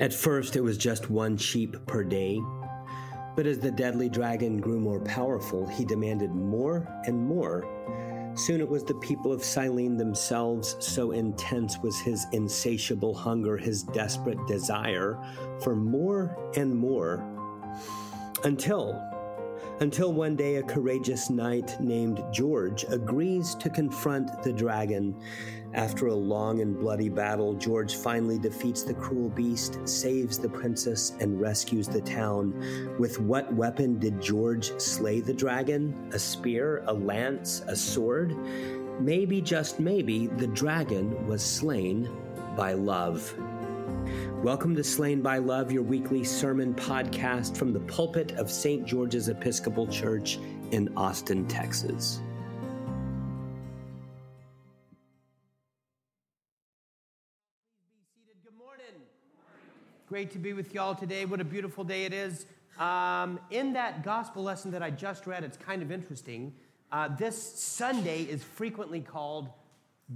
At first, it was just one sheep per day. But as the deadly dragon grew more powerful, he demanded more and more. Soon it was the people of Silene themselves, so intense was his insatiable hunger, his desperate desire for more and more. Until until one day a courageous knight named George agrees to confront the dragon. After a long and bloody battle, George finally defeats the cruel beast, saves the princess, and rescues the town. With what weapon did George slay the dragon? A spear, a lance, a sword? Maybe, just maybe, the dragon was slain by love. Welcome to Slain by Love, your weekly sermon podcast from the pulpit of St. George's Episcopal Church in Austin, Texas. Good morning. Great to be with y'all today. What a beautiful day it is. Um, in that gospel lesson that I just read, it's kind of interesting. Uh, this Sunday is frequently called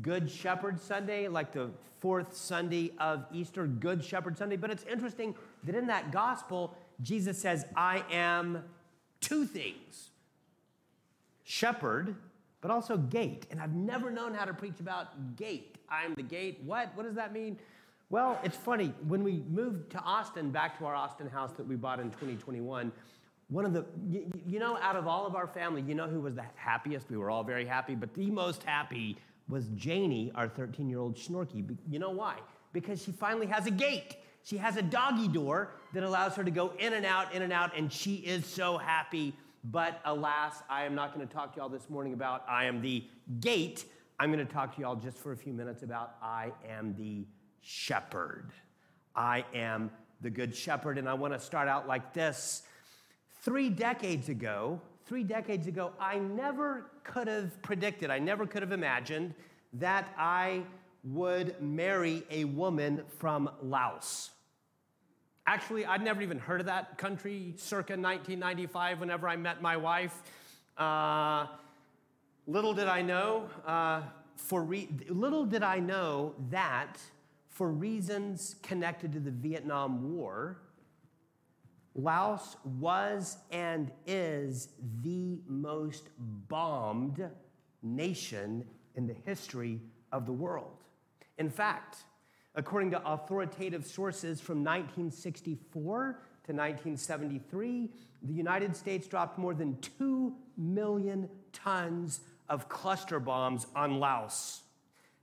Good Shepherd Sunday, like the fourth Sunday of Easter, Good Shepherd Sunday. But it's interesting that in that gospel, Jesus says, I am two things shepherd, but also gate. And I've never known how to preach about gate. I'm the gate. What? What does that mean? Well, it's funny. When we moved to Austin, back to our Austin house that we bought in 2021, one of the, you, you know, out of all of our family, you know who was the happiest? We were all very happy, but the most happy was Janie, our 13 year old Schnorky. You know why? Because she finally has a gate. She has a doggy door that allows her to go in and out, in and out, and she is so happy. But alas, I am not going to talk to y'all this morning about I am the gate. I'm going to talk to y'all just for a few minutes about I am the shepherd. I am the good shepherd. And I want to start out like this. Three decades ago, three decades ago, I never could have predicted, I never could have imagined that I would marry a woman from Laos. Actually, I'd never even heard of that country circa 1995 whenever I met my wife. Uh, little did I know, uh, for re- little did I know that for reasons connected to the Vietnam War, Laos was and is the most bombed nation in the history of the world. In fact, according to authoritative sources from 1964 to 1973, the United States dropped more than 2 million tons of cluster bombs on Laos.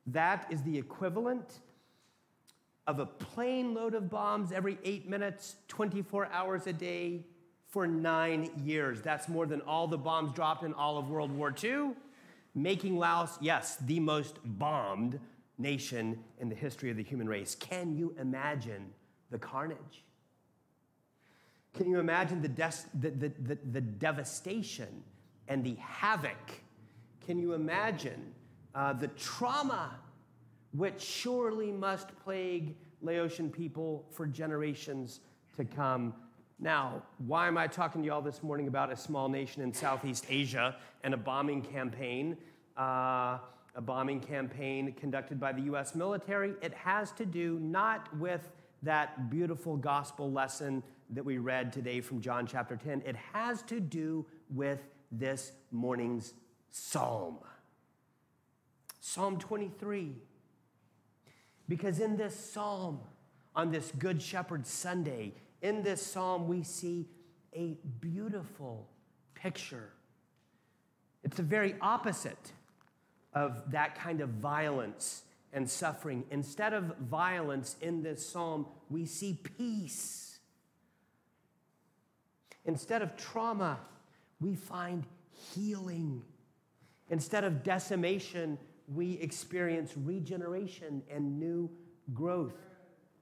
That is the equivalent of a plane load of bombs every eight minutes, 24 hours a day for nine years. That's more than all the bombs dropped in all of World War II, making Laos, yes, the most bombed nation in the history of the human race. Can you imagine the carnage? Can you imagine the, des- the, the, the, the devastation and the havoc? Can you imagine uh, the trauma which surely must plague Laotian people for generations to come. Now, why am I talking to y'all this morning about a small nation in Southeast Asia and a bombing campaign? Uh, a bombing campaign conducted by the US military. It has to do not with that beautiful gospel lesson that we read today from John chapter 10, it has to do with this morning's psalm. Psalm 23. Because in this psalm, on this Good Shepherd Sunday, in this psalm, we see a beautiful picture. It's the very opposite of that kind of violence and suffering. Instead of violence in this psalm, we see peace. Instead of trauma, we find healing. Instead of decimation, we experience regeneration and new growth.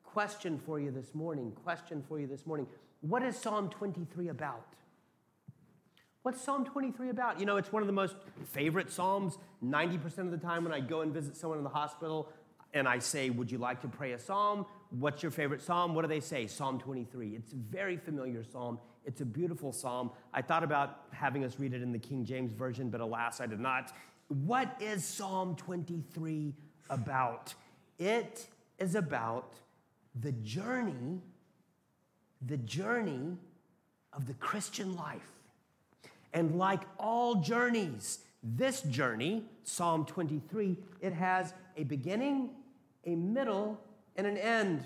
Question for you this morning, question for you this morning. What is Psalm 23 about? What's Psalm 23 about? You know, it's one of the most favorite Psalms. 90% of the time when I go and visit someone in the hospital and I say, Would you like to pray a Psalm? What's your favorite Psalm? What do they say? Psalm 23. It's a very familiar Psalm. It's a beautiful Psalm. I thought about having us read it in the King James Version, but alas, I did not. What is Psalm 23 about? It is about the journey, the journey of the Christian life. And like all journeys, this journey, Psalm 23, it has a beginning, a middle, and an end.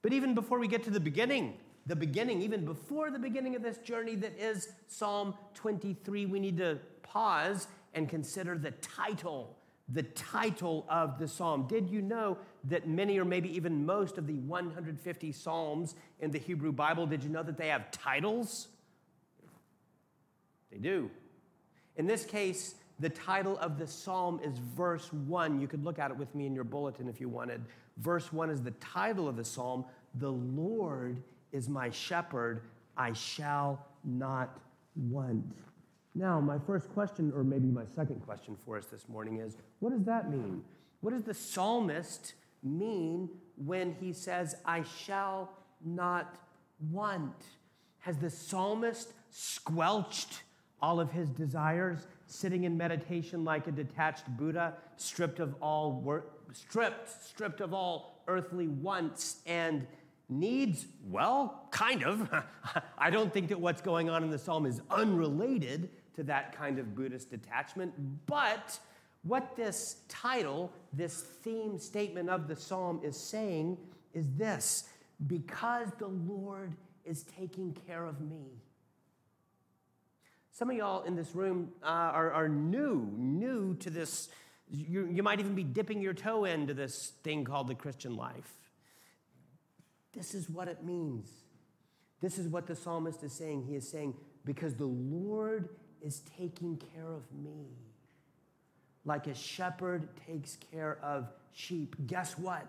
But even before we get to the beginning, the beginning, even before the beginning of this journey that is Psalm 23, we need to pause and consider the title, the title of the psalm. Did you know that many or maybe even most of the 150 psalms in the Hebrew Bible, did you know that they have titles? They do. In this case, the title of the psalm is verse 1. You could look at it with me in your bulletin if you wanted. Verse 1 is the title of the psalm The Lord is my shepherd, I shall not want. Now, my first question, or maybe my second question for us this morning is what does that mean? What does the psalmist mean when he says, I shall not want? Has the psalmist squelched all of his desires, sitting in meditation like a detached Buddha, stripped of all work, stripped, stripped of all earthly wants and needs? Well, kind of. I don't think that what's going on in the psalm is unrelated to that kind of Buddhist detachment, but what this title, this theme statement of the psalm is saying is this because the Lord is taking care of me. Some of y'all in this room uh, are, are new, new to this. You, you might even be dipping your toe into this thing called the Christian life. This is what it means. This is what the psalmist is saying. He is saying, Because the Lord is taking care of me. Like a shepherd takes care of sheep. Guess what?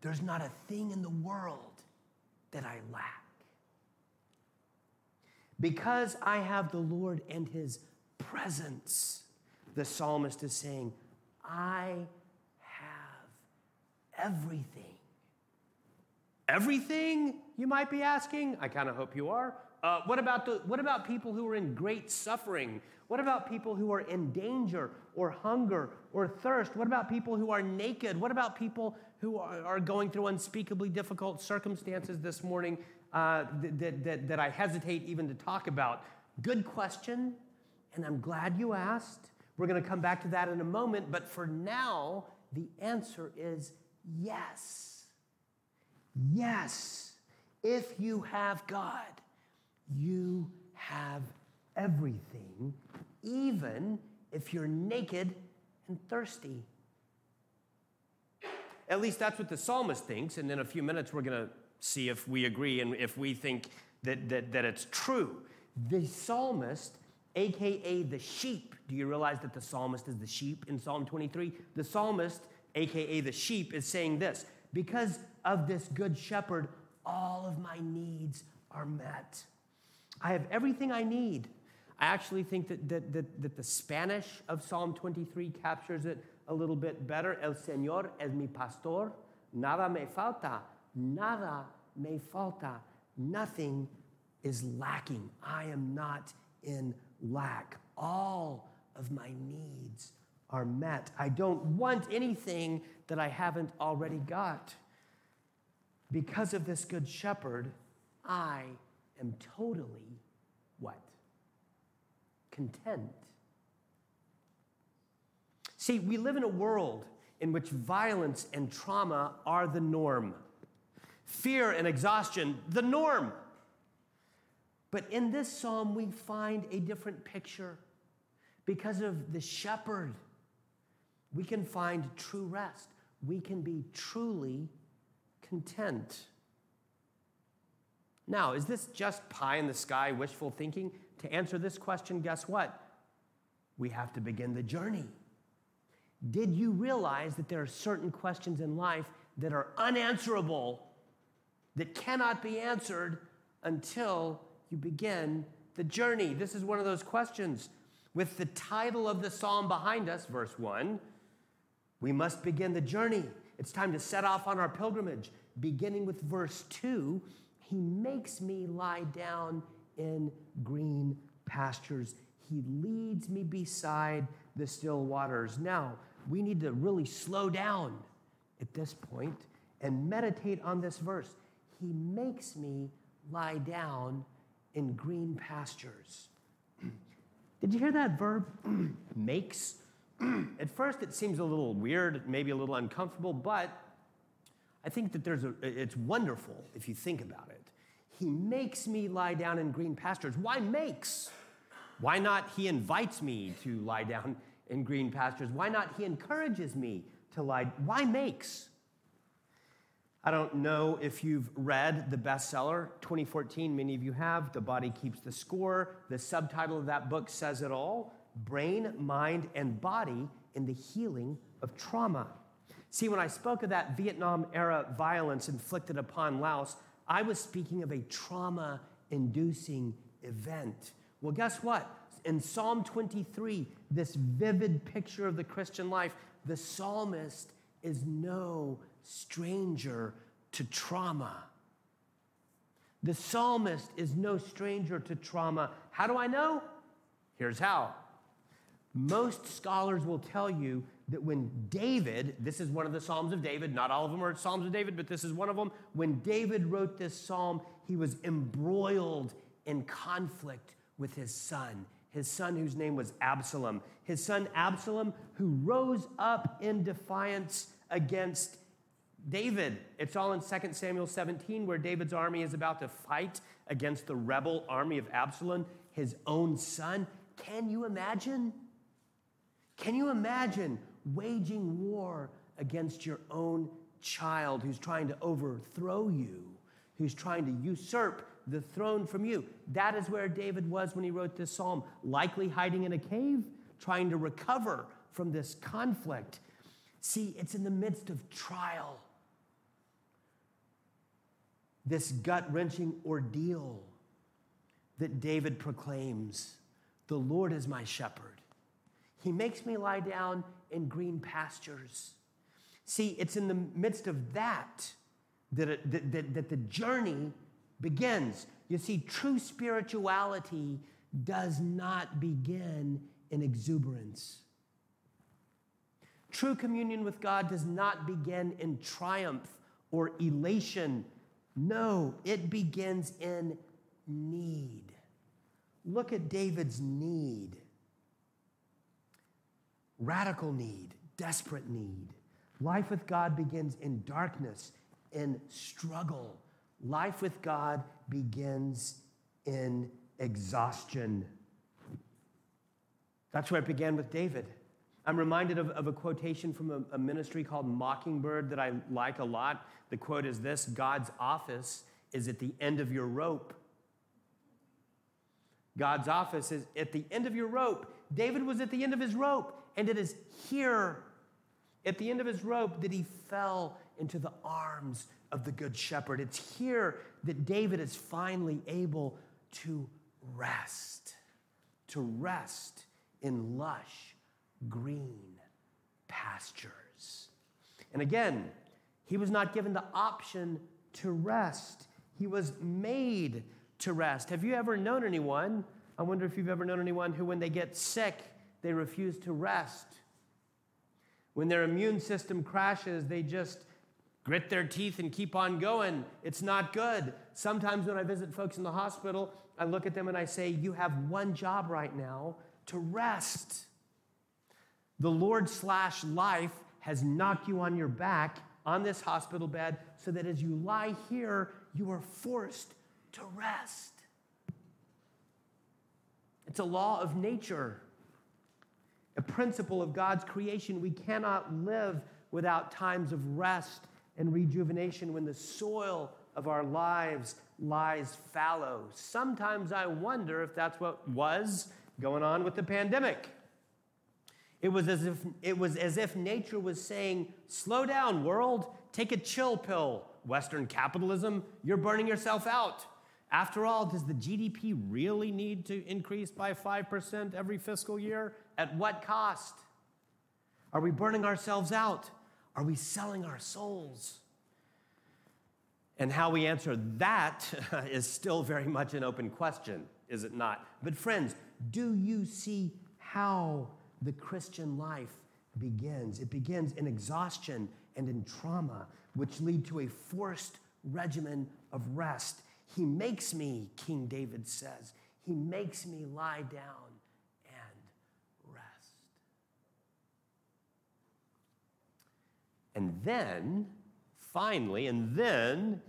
There's not a thing in the world that I lack. Because I have the Lord and his presence, the psalmist is saying, I have everything. Everything, you might be asking? I kind of hope you are. Uh, what, about the, what about people who are in great suffering? What about people who are in danger or hunger or thirst? What about people who are naked? What about people who are, are going through unspeakably difficult circumstances this morning uh, that, that, that I hesitate even to talk about? Good question, and I'm glad you asked. We're going to come back to that in a moment, but for now, the answer is yes. Yes. If you have God, you have everything, even if you're naked and thirsty. At least that's what the psalmist thinks, and in a few minutes we're going to see if we agree and if we think that, that, that it's true. The psalmist, aka the sheep, do you realize that the psalmist is the sheep in Psalm 23? The psalmist, aka the sheep, is saying this because of this good shepherd, all of my needs are met. I have everything I need. I actually think that, that, that, that the Spanish of Psalm 23 captures it a little bit better. El Señor es mi pastor, nada me falta, nada me falta. Nothing is lacking. I am not in lack. All of my needs are met. I don't want anything that I haven't already got. Because of this good shepherd, I am totally what? Content. See, we live in a world in which violence and trauma are the norm, fear and exhaustion, the norm. But in this psalm, we find a different picture. Because of the shepherd, we can find true rest. We can be truly content. Now, is this just pie in the sky wishful thinking? To answer this question, guess what? We have to begin the journey. Did you realize that there are certain questions in life that are unanswerable, that cannot be answered until you begin the journey? This is one of those questions. With the title of the psalm behind us, verse 1, we must begin the journey. It's time to set off on our pilgrimage. Beginning with verse 2, he makes me lie down in green pastures. He leads me beside the still waters. Now, we need to really slow down at this point and meditate on this verse. He makes me lie down in green pastures. Did you hear that verb? makes. At first, it seems a little weird, maybe a little uncomfortable, but I think that there's a, it's wonderful if you think about it. He makes me lie down in green pastures. Why makes? Why not he invites me to lie down in green pastures? Why not he encourages me to lie? Why makes? I don't know if you've read the bestseller 2014. Many of you have. The Body Keeps the Score. The subtitle of that book says it all Brain, Mind, and Body in the Healing of Trauma. See, when I spoke of that Vietnam era violence inflicted upon Laos, I was speaking of a trauma inducing event. Well, guess what? In Psalm 23, this vivid picture of the Christian life, the psalmist is no stranger to trauma. The psalmist is no stranger to trauma. How do I know? Here's how. Most scholars will tell you that when David, this is one of the Psalms of David, not all of them are Psalms of David, but this is one of them. When David wrote this psalm, he was embroiled in conflict with his son, his son whose name was Absalom. His son Absalom, who rose up in defiance against David. It's all in 2 Samuel 17, where David's army is about to fight against the rebel army of Absalom, his own son. Can you imagine? Can you imagine waging war against your own child who's trying to overthrow you, who's trying to usurp the throne from you? That is where David was when he wrote this psalm, likely hiding in a cave, trying to recover from this conflict. See, it's in the midst of trial this gut wrenching ordeal that David proclaims The Lord is my shepherd. He makes me lie down in green pastures. See, it's in the midst of that that, it, that, that, that the journey begins. You see, true spirituality does not begin in exuberance. True communion with God does not begin in triumph or elation no, it begins in need. Look at David's need radical need, desperate need. Life with God begins in darkness, in struggle. Life with God begins in exhaustion. That's where it began with David. I'm reminded of, of a quotation from a, a ministry called Mockingbird that I like a lot. The quote is this God's office is at the end of your rope. God's office is at the end of your rope. David was at the end of his rope, and it is here, at the end of his rope, that he fell into the arms of the Good Shepherd. It's here that David is finally able to rest, to rest in lush green pastures. And again, he was not given the option to rest, he was made to rest. Have you ever known anyone? I wonder if you've ever known anyone who, when they get sick, they refuse to rest. When their immune system crashes, they just grit their teeth and keep on going. It's not good. Sometimes when I visit folks in the hospital, I look at them and I say, You have one job right now to rest. The Lord slash life has knocked you on your back on this hospital bed so that as you lie here, you are forced to rest. It's a law of nature, a principle of God's creation. We cannot live without times of rest and rejuvenation when the soil of our lives lies fallow. Sometimes I wonder if that's what was going on with the pandemic. It was as if, it was as if nature was saying, Slow down, world, take a chill pill. Western capitalism, you're burning yourself out. After all, does the GDP really need to increase by 5% every fiscal year? At what cost? Are we burning ourselves out? Are we selling our souls? And how we answer that is still very much an open question, is it not? But, friends, do you see how the Christian life begins. It begins in exhaustion and in trauma. which lead to a forced regimen of rest. He makes me, King David says, he makes me lie down and rest. And then, finally, and then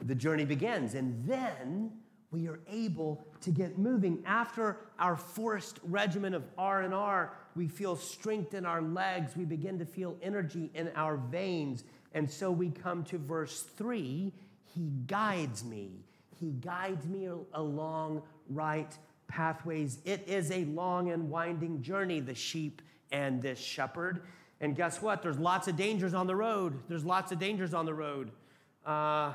the journey begins. And then we are able to get moving. After our forced regimen of R&R, we feel strength in our legs. We begin to feel energy in our veins. And so we come to verse 3 He guides me. He guides me along right pathways. It is a long and winding journey, the sheep and this shepherd. And guess what? There's lots of dangers on the road. There's lots of dangers on the road. Uh,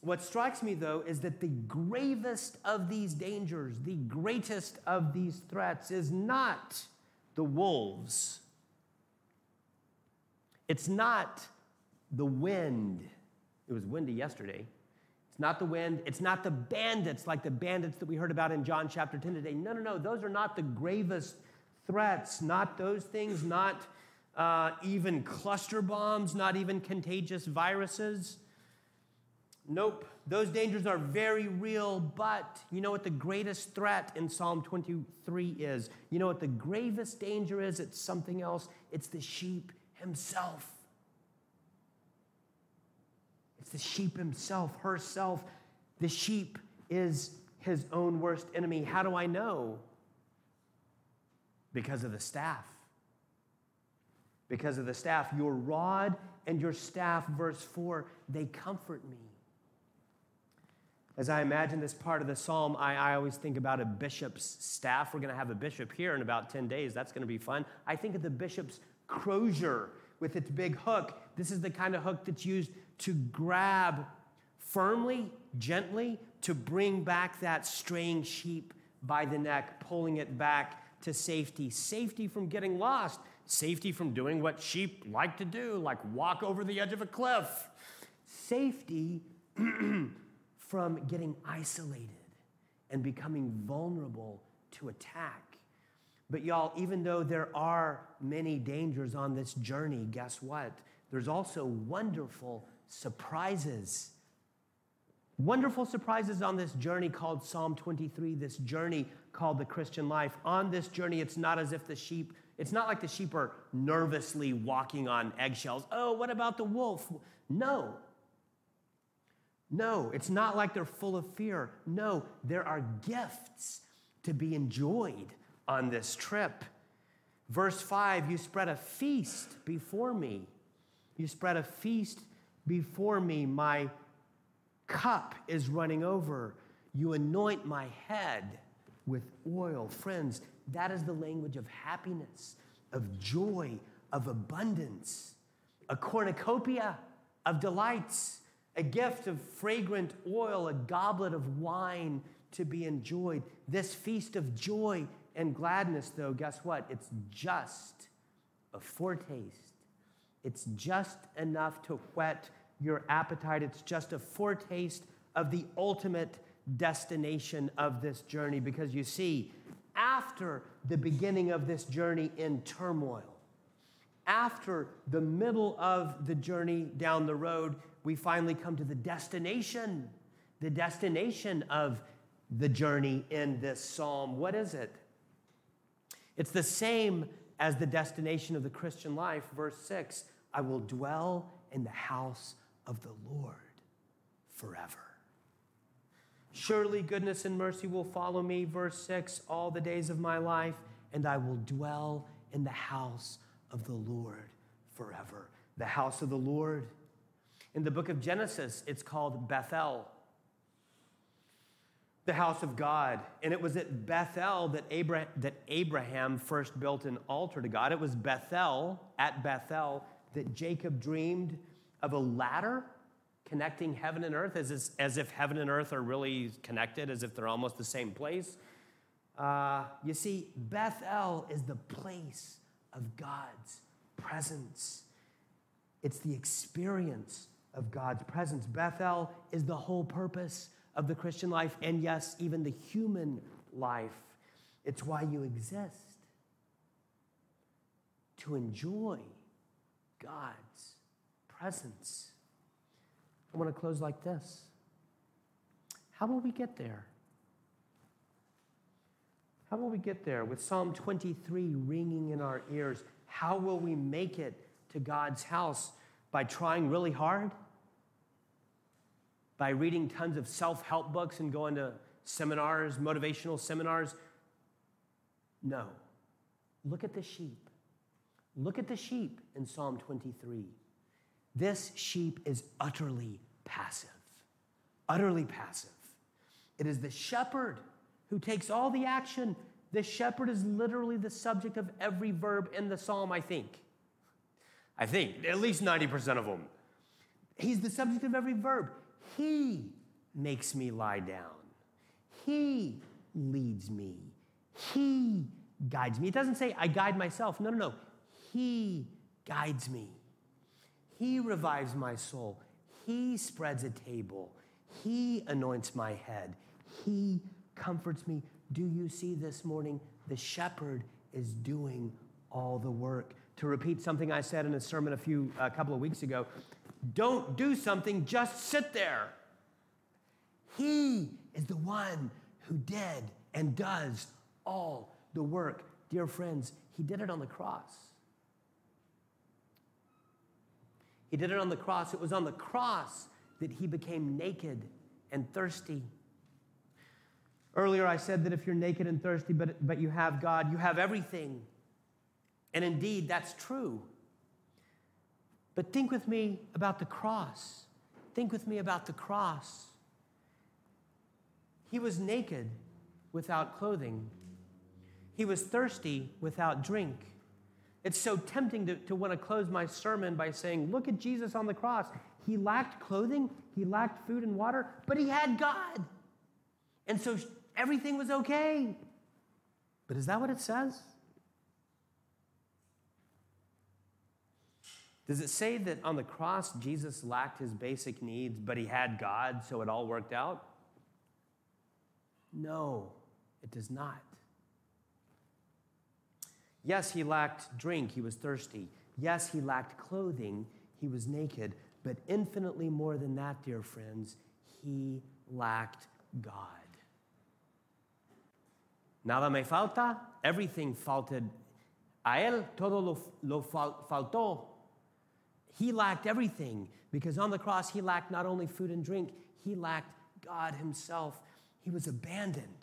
what strikes me, though, is that the gravest of these dangers, the greatest of these threats, is not the wolves. It's not the wind. It was windy yesterday. It's not the wind. It's not the bandits like the bandits that we heard about in John chapter 10 today. No, no, no. Those are not the gravest threats. Not those things, not uh, even cluster bombs, not even contagious viruses. Nope, those dangers are very real, but you know what the greatest threat in Psalm 23 is? You know what the gravest danger is? It's something else. It's the sheep himself. It's the sheep himself, herself. The sheep is his own worst enemy. How do I know? Because of the staff. Because of the staff. Your rod and your staff, verse 4, they comfort me. As I imagine this part of the psalm, I, I always think about a bishop's staff. We're going to have a bishop here in about 10 days. That's going to be fun. I think of the bishop's crozier with its big hook. This is the kind of hook that's used to grab firmly, gently, to bring back that straying sheep by the neck, pulling it back to safety. Safety from getting lost, safety from doing what sheep like to do, like walk over the edge of a cliff. Safety from getting isolated and becoming vulnerable to attack. But, y'all, even though there are many dangers on this journey, guess what? There's also wonderful surprises. Wonderful surprises on this journey called Psalm 23, this journey called the Christian life. On this journey, it's not as if the sheep, it's not like the sheep are nervously walking on eggshells. Oh, what about the wolf? No, no, it's not like they're full of fear. No, there are gifts to be enjoyed on this trip. Verse 5 You spread a feast before me. You spread a feast before me. My cup is running over. You anoint my head with oil. Friends, that is the language of happiness, of joy, of abundance, a cornucopia of delights a gift of fragrant oil, a goblet of wine to be enjoyed. This feast of joy and gladness, though, guess what? It's just a foretaste. It's just enough to whet your appetite. It's just a foretaste of the ultimate destination of this journey. Because you see, after the beginning of this journey in turmoil, after the middle of the journey down the road, we finally come to the destination, the destination of the journey in this psalm. What is it? It's the same as the destination of the Christian life. Verse 6 I will dwell in the house of the Lord forever. Surely goodness and mercy will follow me, verse 6, all the days of my life, and I will dwell in the house of the Lord forever. The house of the Lord in the book of Genesis, it's called Bethel, the house of God. And it was at Bethel that Abraham, that Abraham first built an altar to God. It was Bethel, at Bethel, that Jacob dreamed of a ladder connecting heaven and earth, as, as if heaven and earth are really connected, as if they're almost the same place. Uh, you see, Bethel is the place of God's presence. It's the experience of God's presence. Bethel is the whole purpose of the Christian life, and yes, even the human life. It's why you exist to enjoy God's presence. I want to close like this. How will we get there? How will we get there with Psalm 23 ringing in our ears? How will we make it to God's house? By trying really hard? By reading tons of self help books and going to seminars, motivational seminars? No. Look at the sheep. Look at the sheep in Psalm 23. This sheep is utterly passive. Utterly passive. It is the shepherd who takes all the action. The shepherd is literally the subject of every verb in the psalm, I think. I think, at least 90% of them. He's the subject of every verb. He makes me lie down. He leads me. He guides me. It doesn't say I guide myself. No, no, no. He guides me. He revives my soul. He spreads a table. He anoints my head. He comforts me. Do you see this morning? The shepherd is doing all the work. To repeat something I said in a sermon a few a couple of weeks ago, don't do something, just sit there. He is the one who did and does all the work. Dear friends, he did it on the cross. He did it on the cross. It was on the cross that he became naked and thirsty. Earlier, I said that if you're naked and thirsty, but, but you have God, you have everything. And indeed, that's true. But think with me about the cross. Think with me about the cross. He was naked without clothing, he was thirsty without drink. It's so tempting to, to want to close my sermon by saying, Look at Jesus on the cross. He lacked clothing, he lacked food and water, but he had God. And so everything was okay. But is that what it says? Does it say that on the cross Jesus lacked his basic needs, but he had God, so it all worked out? No, it does not. Yes, he lacked drink, he was thirsty. Yes, he lacked clothing, he was naked. But infinitely more than that, dear friends, he lacked God. Nada me falta, everything falted. A él todo lo, lo faltó. He lacked everything because on the cross he lacked not only food and drink, he lacked God himself. He was abandoned.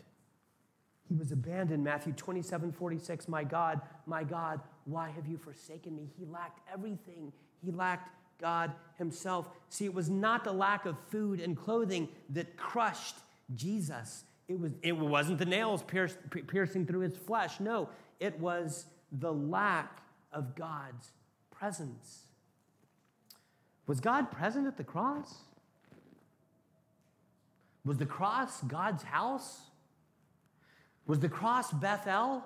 He was abandoned. Matthew 27 46, my God, my God, why have you forsaken me? He lacked everything. He lacked God Himself. See, it was not the lack of food and clothing that crushed Jesus. It, was, it wasn't the nails pierced, piercing through his flesh. No, it was the lack of God's presence. Was God present at the cross? Was the cross God's house? Was the cross Bethel?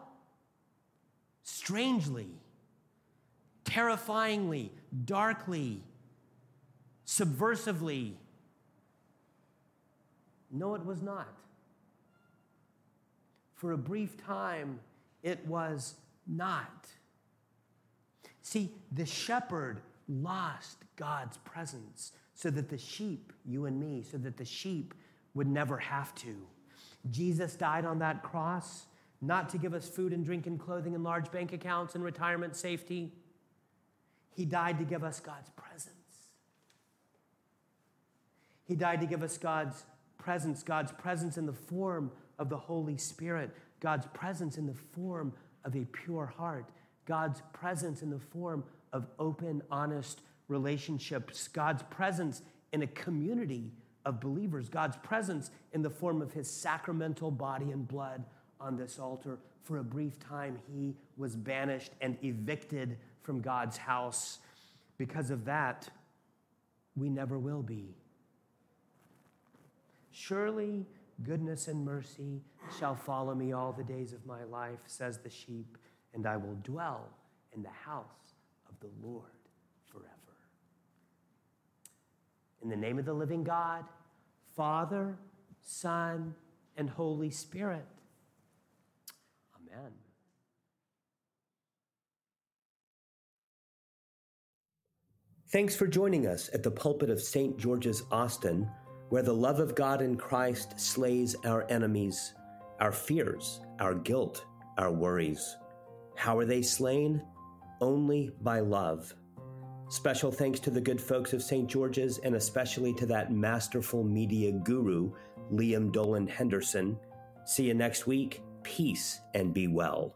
Strangely, terrifyingly, darkly, subversively. No, it was not. For a brief time, it was not. See, the shepherd lost God's presence so that the sheep, you and me, so that the sheep would never have to. Jesus died on that cross not to give us food and drink and clothing and large bank accounts and retirement safety. He died to give us God's presence. He died to give us God's presence, God's presence in the form of the Holy Spirit, God's presence in the form of a pure heart, God's presence in the form of open, honest relationships, God's presence in a community of believers, God's presence in the form of his sacramental body and blood on this altar. For a brief time, he was banished and evicted from God's house. Because of that, we never will be. Surely goodness and mercy shall follow me all the days of my life, says the sheep, and I will dwell in the house of the Lord forever. In the name of the living God, Father, Son, and Holy Spirit. Amen. Thanks for joining us at the pulpit of St. George's, Austin, where the love of God in Christ slays our enemies, our fears, our guilt, our worries. How are they slain? Only by love. Special thanks to the good folks of St. George's and especially to that masterful media guru, Liam Dolan Henderson. See you next week. Peace and be well.